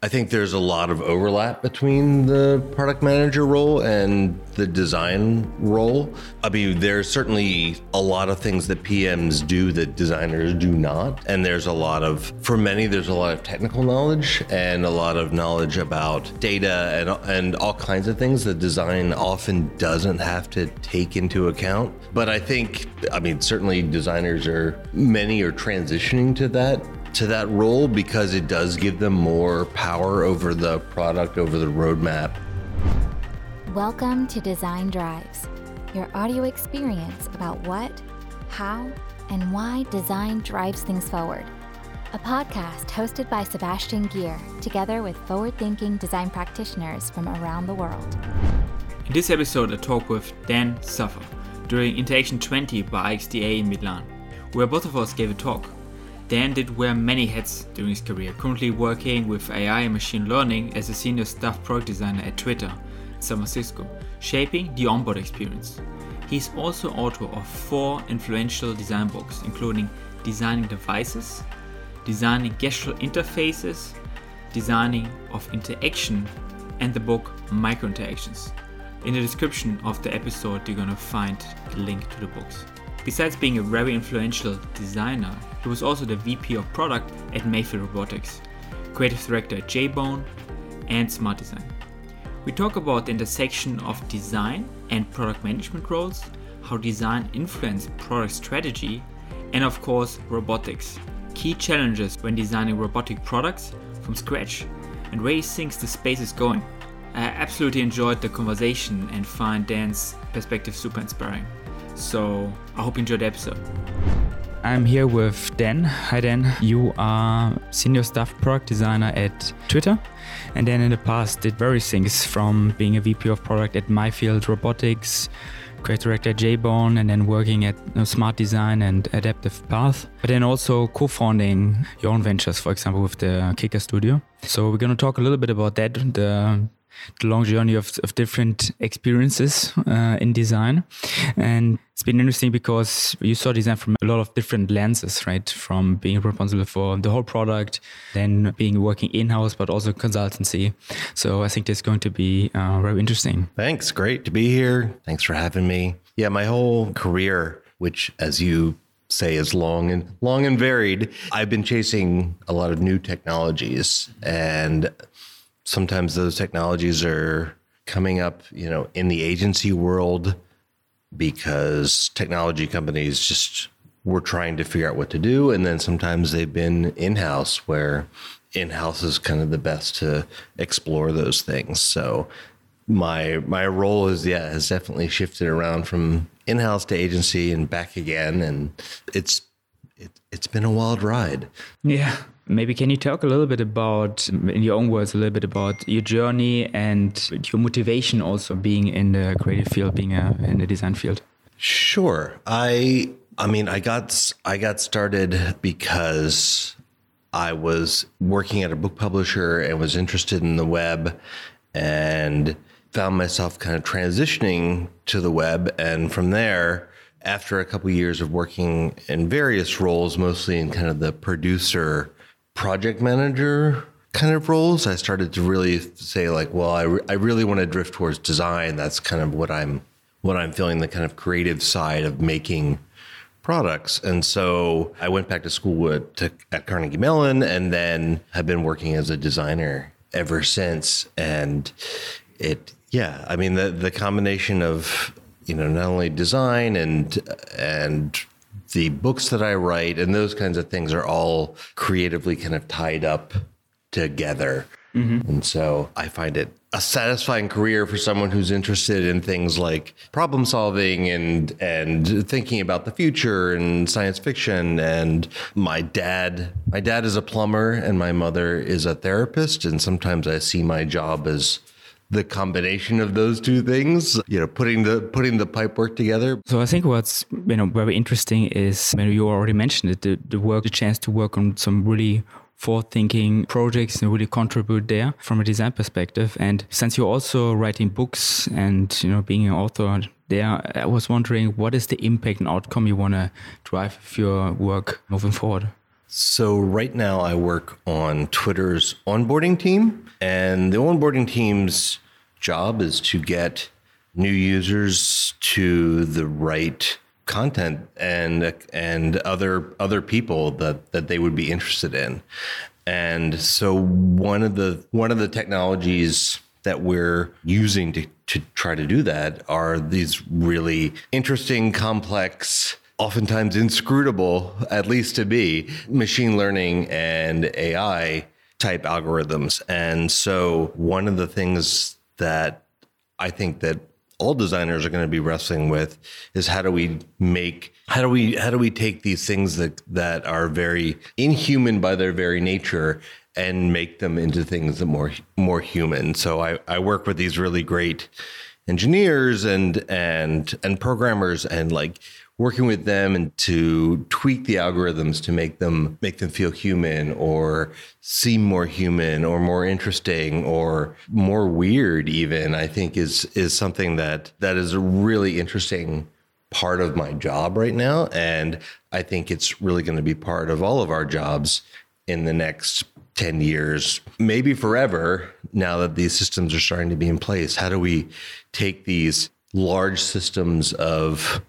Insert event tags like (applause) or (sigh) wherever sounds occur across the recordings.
I think there's a lot of overlap between the product manager role and the design role. I mean, there's certainly a lot of things that PMs do that designers do not. And there's a lot of, for many, there's a lot of technical knowledge and a lot of knowledge about data and, and all kinds of things that design often doesn't have to take into account. But I think, I mean, certainly designers are, many are transitioning to that to that role because it does give them more power over the product, over the roadmap. Welcome to Design Drives, your audio experience about what, how, and why design drives things forward. A podcast hosted by Sebastian Gier, together with forward thinking design practitioners from around the world. In this episode, I talk with Dan Saffer during Interaction 20 by IxDA in Milan, where both of us gave a talk Dan did wear many hats during his career, currently working with AI and machine learning as a senior staff product designer at Twitter, San Francisco, shaping the onboard experience. He's also author of four influential design books, including Designing Devices, Designing Gestural Interfaces, Designing of Interaction, and the book Micro Interactions. In the description of the episode, you're gonna find the link to the books. Besides being a very influential designer, he was also the VP of product at Mayfield Robotics, creative director at Jawbone, and Smart Design. We talk about the intersection of design and product management roles, how design influences product strategy, and of course, robotics. Key challenges when designing robotic products from scratch, and where he thinks the space is going. I absolutely enjoyed the conversation and find Dan's perspective super inspiring. So I hope you enjoyed the episode. I'm here with Dan. Hi, Dan. You are senior staff product designer at Twitter, and then in the past did various things from being a VP of product at Mayfield Robotics, creative director at Jawbone, and then working at Smart Design and Adaptive Path. But then also co-founding your own ventures, for example, with the Kicker Studio. So we're going to talk a little bit about that, the the long journey of, of different experiences uh, in design. And it's been interesting because you saw design from a lot of different lenses, right? From being responsible for the whole product, then being working in house, but also consultancy. So I think that's going to be uh, very interesting. Thanks. Great to be here. Thanks for having me. Yeah, my whole career, which, as you say is long and long and varied. I've been chasing a lot of new technologies and sometimes those technologies are coming up, you know, in the agency world because technology companies just were trying to figure out what to do. And then sometimes they've been in house where in house is kind of the best to explore those things. So my my role is yeah has definitely shifted around from in house to agency and back again, and it's it, it's been a wild ride. Yeah, Maybe can you talk a little bit about, in your own words, a little bit about your journey and your motivation also being in the creative field, being a, in the design field? Sure. I I mean, I got I got started because I was working at a book publisher and was interested in the web and found myself kind of transitioning to the web and from there after a couple of years of working in various roles mostly in kind of the producer project manager kind of roles, I started to really say like, well, I, re- I really want to drift towards design. That's kind of what I'm what I'm feeling the kind of creative side of making products. And so I went back to school at, to, at Carnegie Mellon and then have been working as a designer ever since. And it, yeah, I mean, the, the combination of, you know, not only design and, and the books that I write and those kinds of things are all creatively kind of tied up together. Mm-hmm. And so I find it a satisfying career for someone who's interested in things like problem solving and and thinking about the future and science fiction and my dad my dad is a plumber and my mother is a therapist and sometimes I see my job as the combination of those two things you know putting the putting the pipe work together. So i think what's you know very interesting is know, you already mentioned it the, the work the chance to work on some really forward thinking projects and really contribute there from a design perspective. And since you're also writing books and you know being an author there i was wondering what is the impact and outcome you want to drive with your work moving forward So right now I work on Twitter's onboarding team, and the onboarding team's job is to get new users to the right content and and other other people that that they would be interested in. And so one of the one of the technologies that we're using to to try to do that are these really interesting, complex oftentimes inscrutable, at least to me, machine learning and AI type algorithms. And so one of the things that I think that all designers are going to be wrestling with is how do we make how do we how do we take these things that that are very inhuman by their very nature and make them into things that more more human. So I, I work with these really great engineers and and and programmers and like working with them and to tweak the algorithms to make them make them feel human or seem more human or more interesting or more weird even i think is is something that that is a really interesting part of my job right now. And i think it's really going to be part of all of our jobs in the next 10 years maybe forever now that these systems are starting to be in place. How do we take these large systems of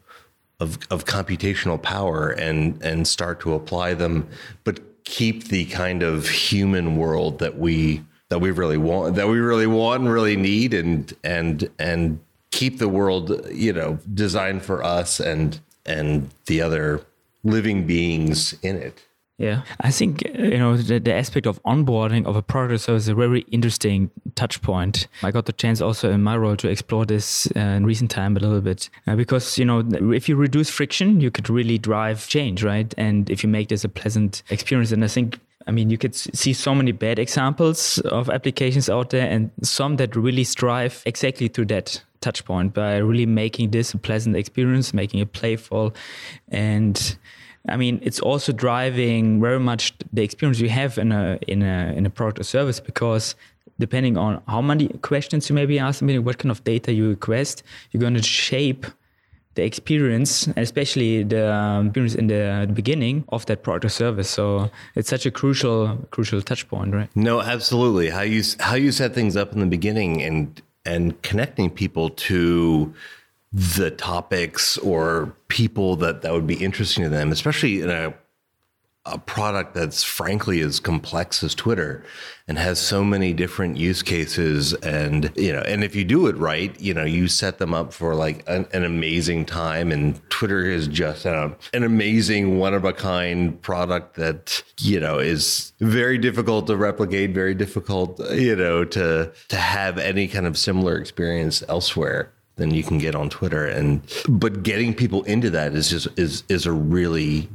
of, of computational power and and start to apply them, but keep the kind of human world that we that we really want that we really want and really need and and and keep the world you know designed for us and and the other living beings in it yeah, I think you know the, the aspect of onboarding of a product or service is a very interesting touch point. I got the chance also in my role to explore this uh, in recent time a little bit uh, because you know if you reduce friction, you could really drive change, right? And if you make this a pleasant experience, and I think I mean, you could see so many bad examples of applications out there and some that really strive exactly to that touch point by really making this a pleasant experience, making it playful and I mean, it's also driving very much the experience you have in a in a in a product or service because depending on how many questions you may be asking, what kind of data you request, you're going to shape the experience, especially the um, experience in the, the, beginning of that product or service. So it's such a crucial crucial touch point, right? No, absolutely. How you how you set things up in the beginning and and connecting people to the topics or people that that would be interesting to them, especially in a a product that's frankly as complex as Twitter and has so many different use cases and you know and if you do it right you know you set them up for like an, an amazing time and Twitter is just an amazing one of a kind product that you know is very difficult to replicate very difficult you know to to have any kind of similar experience elsewhere than you can get on Twitter. And but getting people into that is just is is a really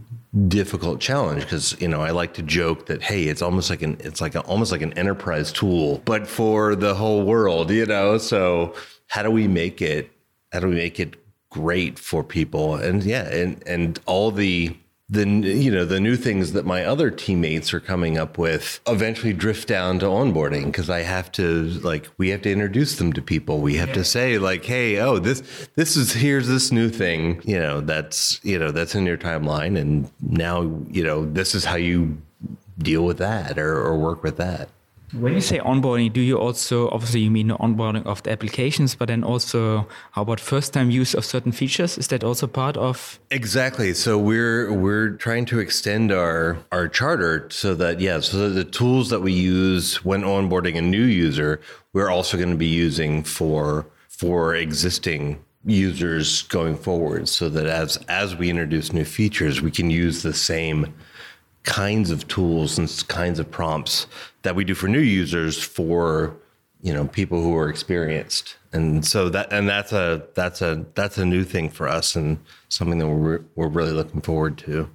difficult challenge because you know I like to joke that hey it's almost like an it's like a, almost like an enterprise tool but for the whole world you know so how do we make it how do we make it great for people and yeah and and all the the you know the new things that my other teammates are coming up with eventually drift down to onboarding because I have to like we have to introduce them to people. We have to say like, hey, oh this this is here's this new thing you know that's you know that's in your timeline, and now you know this is how you deal with that or, or work with that. When you say onboarding, do you also obviously you mean onboarding of the applications, but then also how about first time use of certain features? Is that also part of Exactly. So we're we're trying to extend our our charter so that yeah, so that the tools that we use when onboarding a new user, we're also going to be using for for existing users going forward so that as as we introduce new features, we can use the same kinds of tools and kinds of prompts that we do for new users for you know people who are experienced. And so that and that's a that's a that's a new thing for us and something that we're we're really looking forward to.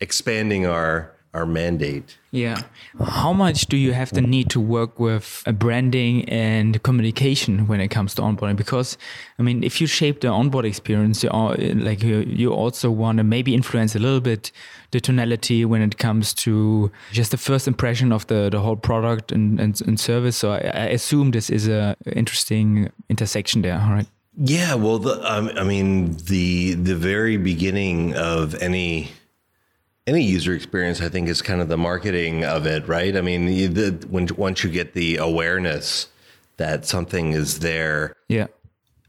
Expanding our our mandate. Yeah. How much do you have the need to work with branding and communication when it comes to onboarding? Because, I mean, if you shape the onboard experience, you are, like you, you also want to maybe influence a little bit the tonality when it comes to just the first impression of the, the whole product and, and, and service. So I, I assume this is a interesting intersection there, right? Yeah, well, the, um, I mean, the the very beginning of any any user experience, I think, is kind of the marketing of it, right? I mean, the, when once you get the awareness that something is there, yeah,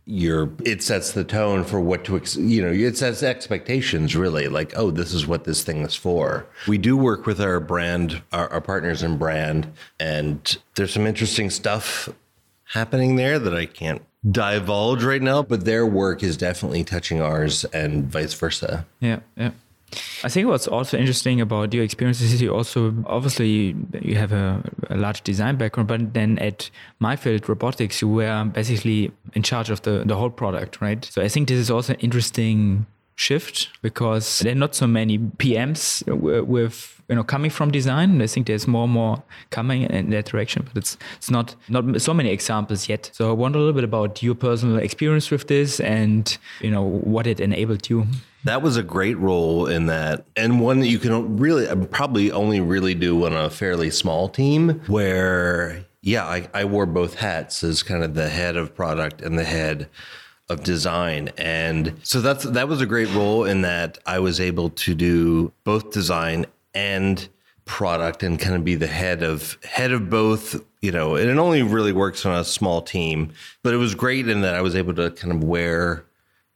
you're it sets the tone for what to ex- you know it sets expectations really like oh this is what this thing is for. We do work with our brand our, our partners in brand and there's some interesting stuff happening there that i can't divulge right now but their work is definitely touching ours and vice versa. Yeah yeah I think what's also interesting about your experiences is you also obviously you have a, a, large design background, but then at Mayfield Robotics you were basically in charge of the the whole product, right? So I think this is also an interesting shift because there are not so many PMs with you know coming from design. I think there's more and more coming in that direction, but it's it's not not so many examples yet. So I wonder a little bit about your personal experience with this and you know what it enabled you. That was a great role in that, and one that you can really uh, probably only really do on a fairly small team. Where, yeah, I, I wore both hats as kind of the head of product and the head of design and so that's that was a great role in that I was able to do both design and product and kind of be the head of head of both you know and it only really works on a small team but it was great in that I was able to kind of wear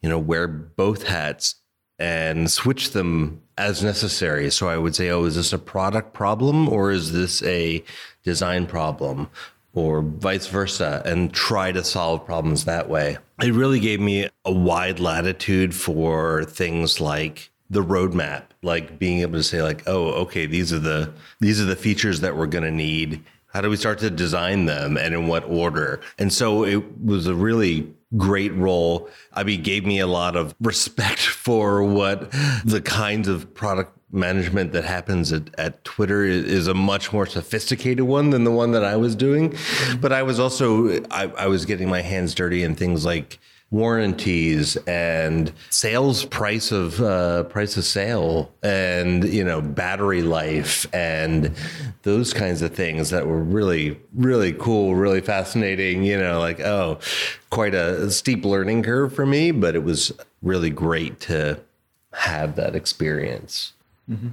you know wear both hats and switch them as necessary. So I would say, oh, is this a product problem or is this a design problem? Or vice versa, and try to solve problems that way. It really gave me a wide latitude for things like the roadmap, like being able to say, like, oh, okay, these are the these are the features that we're going to need. How do we start to design them, and in what order? And so it was a really great role. I mean, gave me a lot of respect (laughs) for what the kinds of product management that happens at, at Twitter is a much more sophisticated one than the one that I was doing. But I was also I, I was getting my hands dirty in things like warranties and sales price of uh, price of sale and you know battery life and those kinds of things that were really really cool really fascinating you know like oh quite a steep learning curve for me but it was really great to have that experience mm-hmm.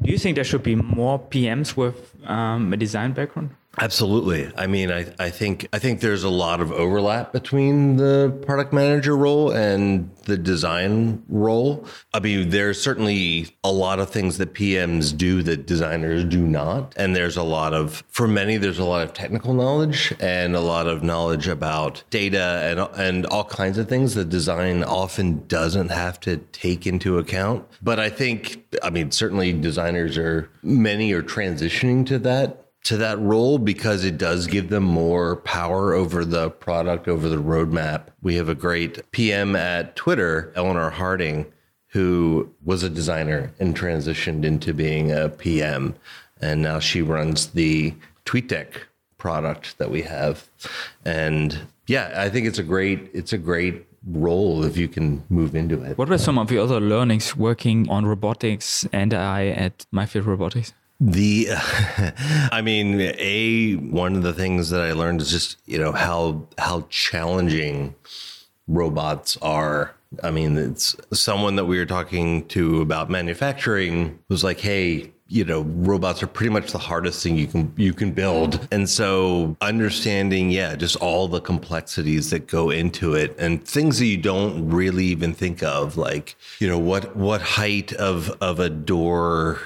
do you think there should be more pms with um, a design background Absolutely. I mean, I, I think I think there's a lot of overlap between the product manager role and the design role. I mean, there's certainly a lot of things that PMs do that designers do not. And there's a lot of for many there's a lot of technical knowledge and a lot of knowledge about data and and all kinds of things that design often doesn't have to take into account. But I think I mean, certainly designers are many are transitioning to that to that role because it does give them more power over the product, over the roadmap. We have a great PM at Twitter, Eleanor Harding, who was a designer and transitioned into being a PM. And now she runs the TweetDeck product that we have. And yeah, I think it's a great, it's a great role if you can move into it. What were some of your other learnings working on robotics and AI at Mayfield Robotics? The, (laughs) I mean, a one of the things that I learned is just you know how how challenging robots are. I mean, it's someone that we were talking to about manufacturing was like, hey, you know robots are pretty much the hardest thing you can you can build and so understanding yeah just all the complexities that go into it and things that you don't really even think of like you know what what height of of a door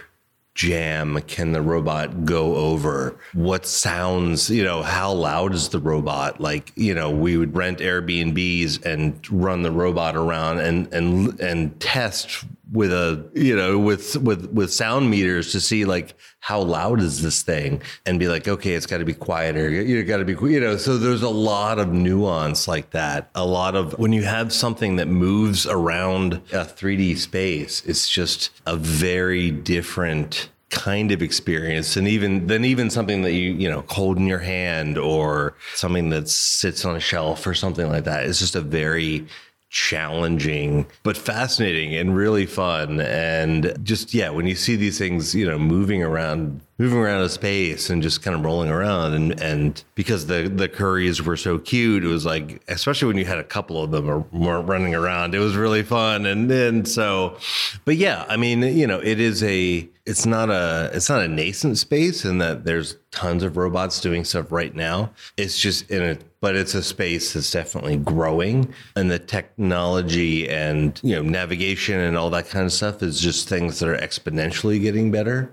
jamb can the robot go over? What sounds, you know, how loud is the robot? Like, you know, we would rent Airbnbs and run the robot around and and and test with a you know with with with sound meters to see like how loud is this thing and be like okay it's got to be quieter. You got to be you know so there's a lot of nuance like that. A lot of when you have something that moves around a 3D space it's just a very different kind of experience and even then even something that you you know hold in your hand or something that sits on a shelf or something like that. It's just a very challenging but fascinating and really fun. And just yeah when you see these things you know moving around moving around in space and just kind of rolling around. And and because the the Kuris were so cute it was like especially when you had a couple of them or running around it was really fun. And and so but yeah i mean you know it is a it's not a it's not a nascent space in that there's tons of robots doing stuff right now. It's just in a but it's a space that's definitely growing. And the technology and you know navigation and all that kind of stuff is just things that are exponentially getting better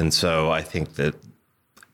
and so i think that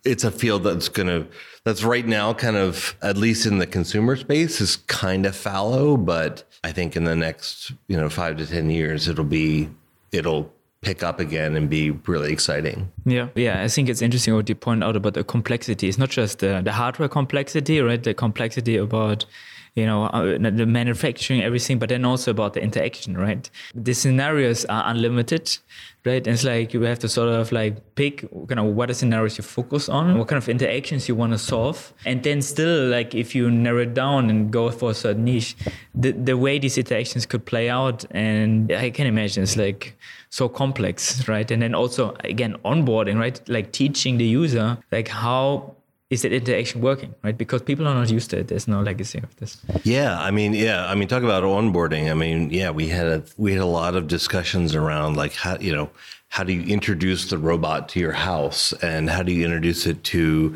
it's a field that's going to that's right now kind of at least in the consumer space is kind of fallow but i think in the next you know 5 to 10 years it'll be it'll pick up again and be really exciting. Yeah, yeah. I think it's interesting what you point out about the complexity. It's not just the, the hardware complexity, right? The complexity about you know uh, the manufacturing everything but then also about the interaction right the scenarios are unlimited right and it's like you have to sort of like pick kind of what are scenarios you focus on what kind of interactions you want to solve and then still like if you narrow it down and go for a certain niche the, the way these interactions could play out and i can imagine it's like so complex, right? And then also again onboarding, right? Like teaching the user like how is that interaction working, right? Because people are not used to it. There's no legacy of this. Yeah, I mean, yeah, I mean, talk about onboarding. I mean, yeah, we had a we had a lot of discussions around like how you know how do you introduce the robot to your house and how do you introduce it to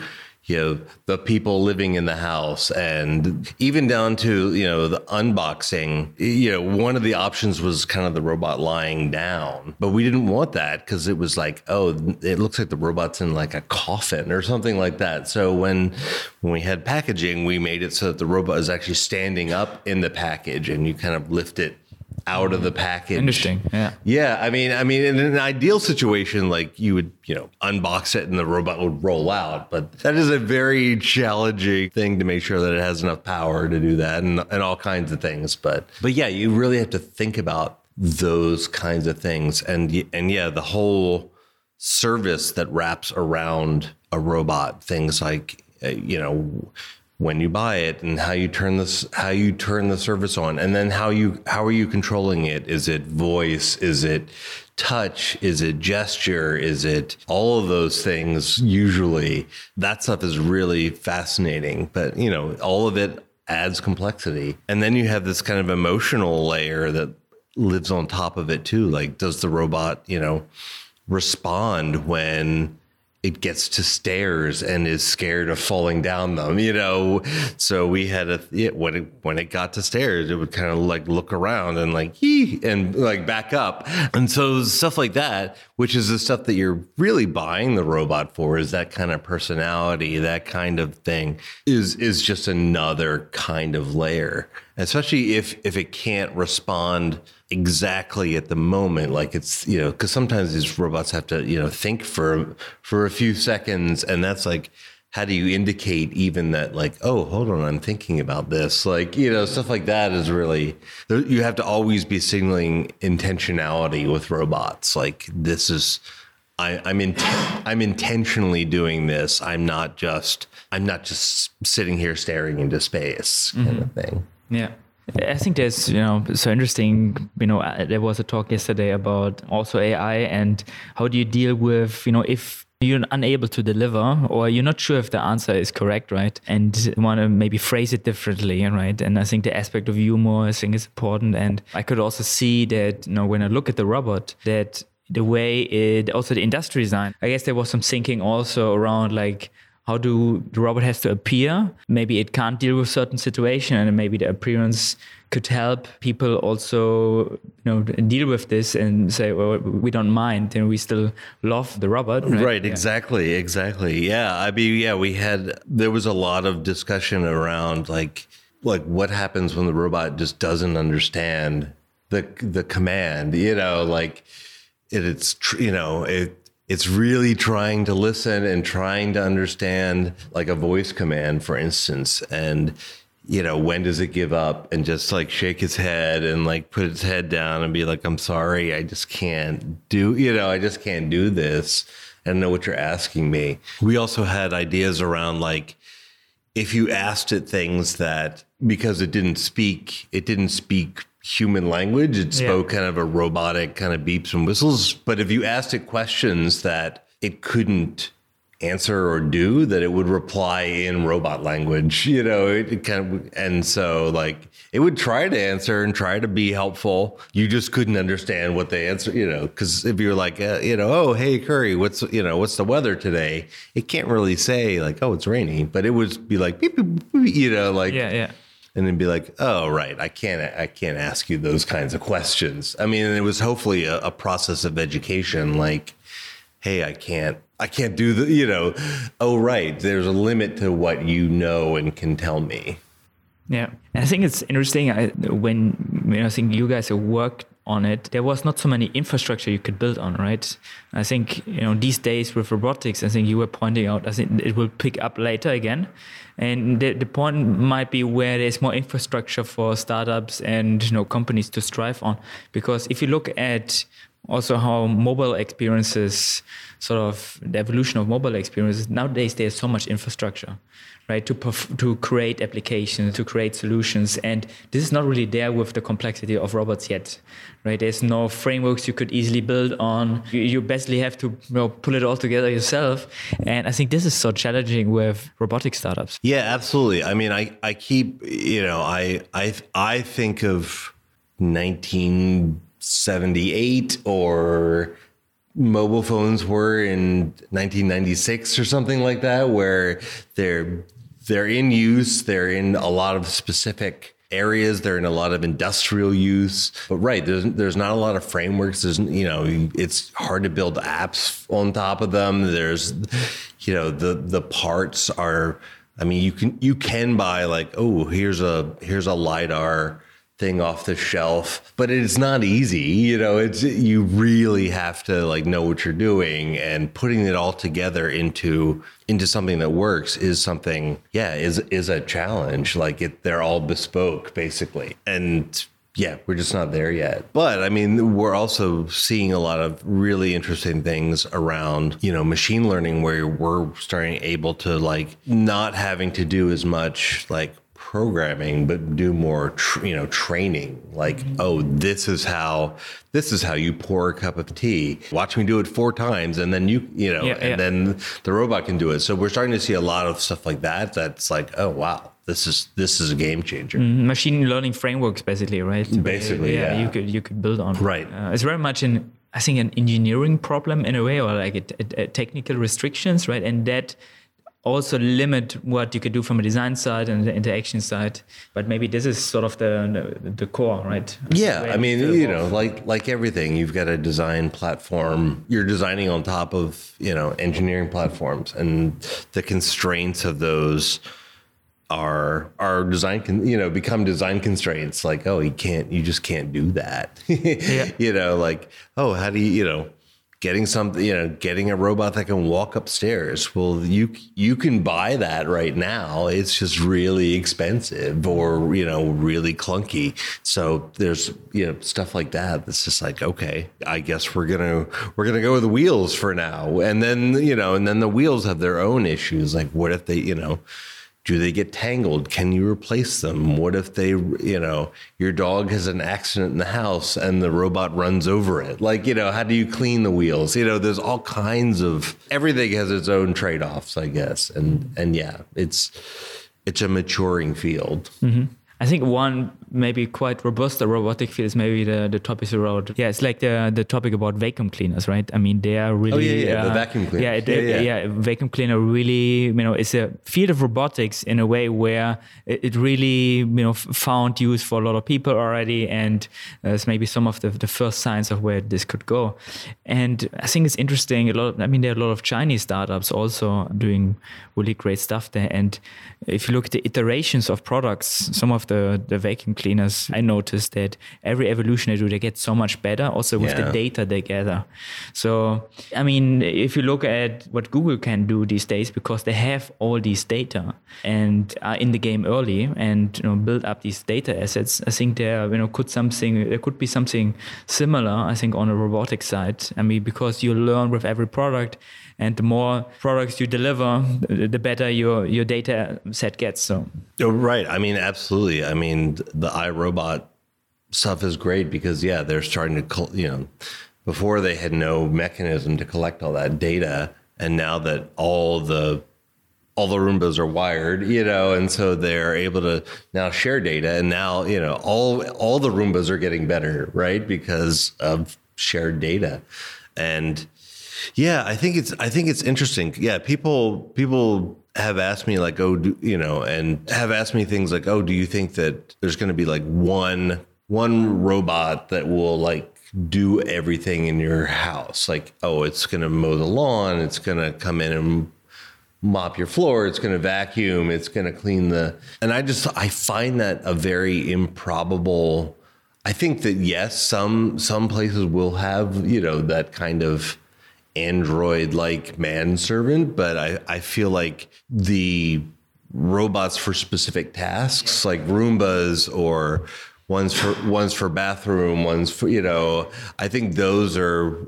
you know the people living in the house and even down to you know the unboxing you know one of the options was kind of the robot lying down but we didn't want that because it was like oh it looks like the robot's in like a coffin or something like that. So when when we had packaging we made it so that the robot is actually standing up in the package and you kind of lift it out of the package. Interesting. Yeah. Yeah. I mean, I mean, in an ideal situation, like you would, you know, unbox it and the robot would roll out. But that is a very challenging thing to make sure that it has enough power to do that and, and all kinds of things. But but yeah, you really have to think about those kinds of things. And and yeah, the whole service that wraps around a robot, things like uh, you know when you buy it and how you turn this how you turn the service on. And then how you how are you controlling it? Is it voice? Is it touch? Is it gesture? Is it all of those things? Usually that stuff is really fascinating but you know all of it adds complexity. And then you have this kind of emotional layer that lives on top of it too. Like does the robot you know respond when it gets to stairs and is scared of falling down them, you know. So we had a it, when it when it got to stairs, it would kind of like look around and like he and like back up, and so stuff like that, which is the stuff that you're really buying the robot for, is that kind of personality, that kind of thing, is is just another kind of layer, especially if if it can't respond exactly at the moment like it's you know because sometimes these robots have to you know think for for a few seconds and that's like how do you indicate even that like oh hold on i'm thinking about this like you know stuff like that is really you have to always be signaling intentionality with robots like this is I, i'm in i'm intentionally doing this i'm not just i'm not just sitting here staring into space kind mm-hmm. of thing yeah I think there's, you know, so interesting. You know, uh, there was a talk yesterday about also AI and how do you deal with, you know, if you're unable to deliver or you're not sure if the answer is correct, right? And want to maybe phrase it differently, right? And I think the aspect of humor, I think, is important. And I could also see that, you know, when I look at the robot, that the way it, also the industry design, I guess there was some thinking also around like, how do the robot has to appear. Maybe it can't deal with certain situation and maybe the appearance could help people also you know deal with this and say well we don't mind and we still love the robot right, right yeah. exactly exactly. Yeah i mean yeah we had there was a lot of discussion around like like what happens when the robot just doesn't understand the the command you know like it, it's you know it it's really trying to listen and trying to understand like a voice command for instance and you know when does it give up and just like shake its head and like put its head down and be like i'm sorry i just can't do you know i just can't do this. I don't know what you're asking me. We also had ideas around like if you asked it things that because it didn't speak it didn't speak human language. It spoke yeah. kind of a robotic kind of beeps and whistles. But if you asked it questions that it couldn't answer or do that it would reply in robot language (laughs) you know it, it kind of and so like it would try to answer and try to be helpful you just couldn't understand what they answer you know because if you're like uh, you know oh hey Kuri what's you know what's the weather today it can't really say like oh it's rainy, but it would be like beep, beep, beep, you know like yeah yeah and then be like, "Oh, right, I can't, I can't ask you those kinds of questions." I mean, it was hopefully a, a process of education, like, "Hey, I can't, I can't do the, you know, oh, right, there's a limit to what you know and can tell me." Yeah, and I think it's interesting I, when you know, I think you guys have worked on it. There was not so many infrastructure you could build on, right? I think you know these days with robotics, I think you were pointing out. I think it will pick up later again, and the, the point might be where there's more infrastructure for startups and you know companies to strive on. Because if you look at also how mobile experiences sort of the evolution of mobile experiences nowadays there's so much infrastructure right to perf- to create applications to create solutions. And this is not really there with the complexity of robots yet right? There's no frameworks you could easily build on. You, you basically have to you know, pull it all together yourself. And i think this is so challenging with robotic startups. Yeah absolutely. I mean i i keep you know i i i think of 1978 or mobile phones were in 1996 or something like that where they're they're in use they're in a lot of specific areas they're in a lot of industrial use. But right there's there's not a lot of frameworks there's you know it's hard to build apps on top of them. There's you know the the parts are i mean you can you can buy like oh here's a here's a lidar thing off the shelf but it's not easy you know it's you really have to like know what you're doing and putting it all together into into something that works is something yeah is is a challenge like it they're all bespoke basically and yeah, we're just not there yet. But I mean, we're also seeing a lot of really interesting things around, you know, machine learning where we're starting able to like not having to do as much like programming but do more tr- you know training. Like mm-hmm. oh this is how this is how you pour a cup of tea. Watch me do it four times and then you you know yeah, and yeah. then the robot can do it. So we're starting to see a lot of stuff like that that's like oh wow this is this is a game changer. Mm, machine learning frameworks basically right? Basically yeah, yeah. you could you could build on. Right. Uh, it's very much in i think an engineering problem in a way or like a, a, a technical restrictions right? And that also limit what you could do from a design side and the interaction side but maybe this is sort of the the, the core right? Yeah i mean you know like like everything you've got a design platform. You're designing on top of you know engineering platforms and the constraints of those are are design can you know become design constraints. Like oh you can't you just can't do that. (laughs) Yeah. you know like oh how do you you know getting something, you know, getting a robot that can walk upstairs. Well, you you can buy that right now. It's just really expensive or, you know, really clunky. So there's, you know, stuff like that that's just like, okay, I guess we're going to we're going to go with the wheels for now. And then, you know, and then the wheels have their own issues like what if they, you know, do they get tangled? Can you replace them? What if they, you know, your dog has an accident in the house and the robot runs over it? Like, you know, how do you clean the wheels? You know, there's all kinds of everything has its own trade-offs, I guess. And and yeah, it's it's a maturing field. Mm-hmm. I think one maybe quite robust the robotic field is maybe the, the topic around yeah it's like the the topic about vacuum cleaners right? I mean they are really oh, yeah, yeah. Uh, the vacuum cleaner yeah, yeah, yeah, yeah, vacuum cleaner really you know it's a field of robotics in a way where it, really you know found use for a lot of people already and uh, it's maybe some of the, the first signs of where this could go. And I think it's interesting a lot I mean there are a lot of Chinese startups also doing really great stuff there. And if you look at the iterations of products some of the, the vacuum cleaners, I noticed that every evolution they do, they get so much better also with yeah. the data they gather. So, I mean, if you look at what Google can do these days, because they have all these data and are in the game early and you know, build up these data assets, I think there, you know, could something, there could be something similar, I think, on a robotic side. I mean, because you learn with every product and the more products you deliver, the better your your data set gets. So, oh, right. I mean, absolutely. I mean, the iRobot stuff is great because yeah, they're starting to you know before they had no mechanism to collect all that data. And now that all the all the Roombas are wired, you know, and so they're able to now share data. And now, you know, all all the Roombas are getting better, right? Because of shared data. And yeah, I think it's I think it's interesting. Yeah, people people have asked me like, oh, do, you know, and have asked me things like, oh, do you think that there's going to be like one one robot that will like do everything in your house? Like, oh, it's going to mow the lawn, it's going to come in and mop your floor it's going to vacuum it's going to clean the and i just i find that a very improbable i think that yes some some places will have you know that kind of android like manservant but i i feel like the robots for specific tasks like roombas or one's for one's for bathroom one's for you know i think those are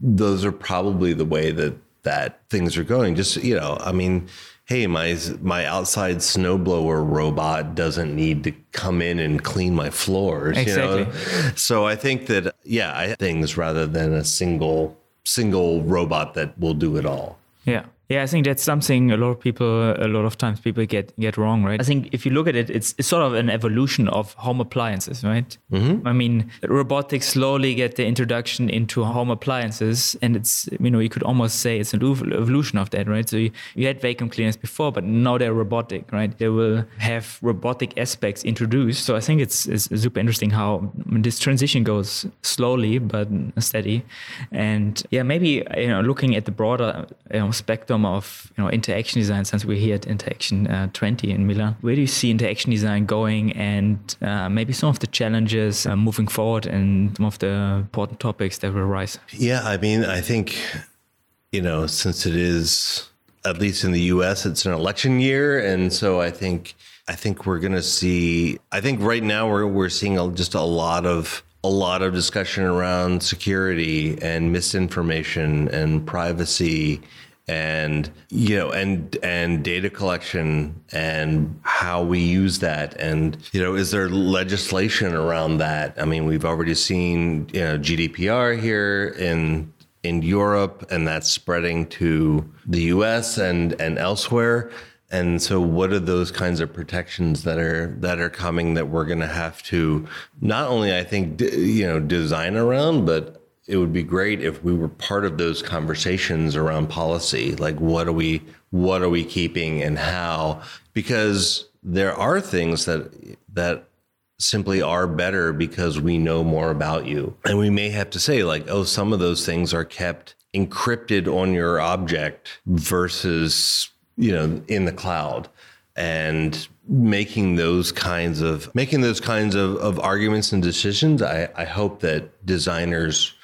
those are probably the way that that things are going. Just you know, I mean, hey, my my outside snowblower robot doesn't need to come in and clean my floors. Exactly. You know, so I think that yeah, I things rather than a single single robot that will do it all. Yeah. Yeah, I think that's something a lot of people, a lot of times people get get wrong, right? I think if you look at it, it's, it's sort of an evolution of home appliances, right? Mm-hmm. I mean, robotics slowly get the introduction into home appliances, and it's you know you could almost say it's an evolution of that, right? So you, you had vacuum cleaners before, but now they're robotic, right? They will have robotic aspects introduced. So I think it's, it's super interesting how this transition goes slowly but steady, and yeah, maybe you know looking at the broader you know, spectrum of you know interaction design since we're here at Interaction uh, 20 in Milan. Where do you see interaction design going, and uh, maybe some of the challenges uh, moving forward, and some of the important topics that will rise? Yeah, I mean, I think you know since it is at least in the U.S. it's an election year, and so I think I think we're going to see. I think right now we're we're seeing just a lot of a lot of discussion around security and misinformation and privacy and you know and and data collection and how we use that. And you know is there legislation around that? I mean we've already seen you know gdpr here in in europe and that's spreading to the us and and elsewhere. And so what are those kinds of protections that are that are coming that we're going to have to not only i think you know design around but it would be great if we were part of those conversations around policy. Like what are we what are we keeping and how? Because there are things that that simply are better because we know more about you. And we may have to say like oh some of those things are kept encrypted on your object versus you know in the cloud. And making those kinds of making those kinds of, of arguments and decisions I, I hope that designers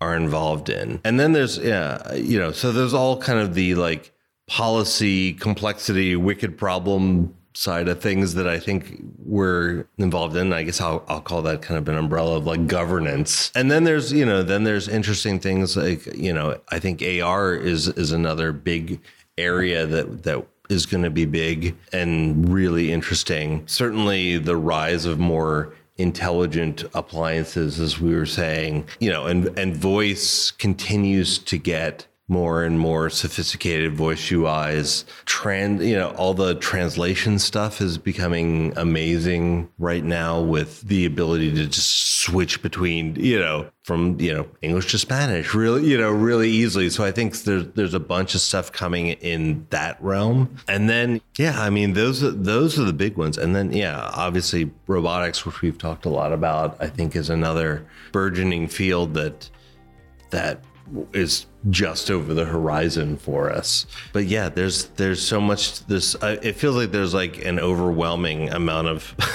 are involved in. And then there's, yeah, you know, so there's all kind of the like policy, complexity, wicked problem side of things that I think we're involved in. I guess I'll, I'll call that kind of an umbrella of like governance. And then there's, you know, then there's interesting things like, you know, I think AR is is another big area that that is going to be big and really interesting. Certainly the rise of more intelligent appliances, as we were saying, you know, and, and voice continues to get more and more sophisticated voice UIs. Trans, you know, all the translation stuff is becoming amazing right now with the ability to just switch between, you know, from, you know, English to Spanish really, you know, really easily. So I think there's there's a bunch of stuff coming in that realm. And then yeah, I mean those are those are the big ones. And then yeah, obviously robotics, which we've talked a lot about, I think is another burgeoning field that that is just over the horizon for us. But yeah, there's there's so much this uh, it feels like there's like an overwhelming amount of (laughs)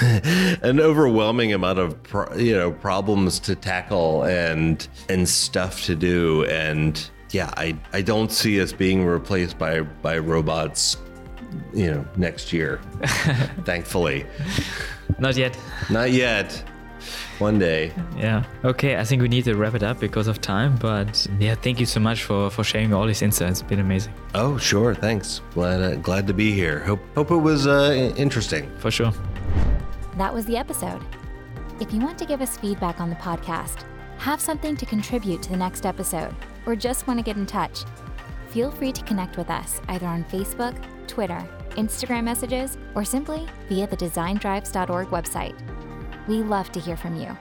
an overwhelming amount of pro, you know problems to tackle and and stuff to do and yeah, I I don't see us being replaced by by robots you know next year. (laughs) thankfully. Not yet. Not yet. One day. Yeah. Okay. I think we need to wrap it up because of time. But yeah, thank you so much for for sharing all these insights. It's been amazing. Oh, sure. Thanks. Glad uh, glad to be here. Hope hope it was uh, interesting. For sure. That was the episode. If you want to give us feedback on the podcast, have something to contribute to the next episode, or just want to get in touch, feel free to connect with us either on Facebook, Twitter, Instagram messages, or simply via the designdrives.org website. We love to hear from you.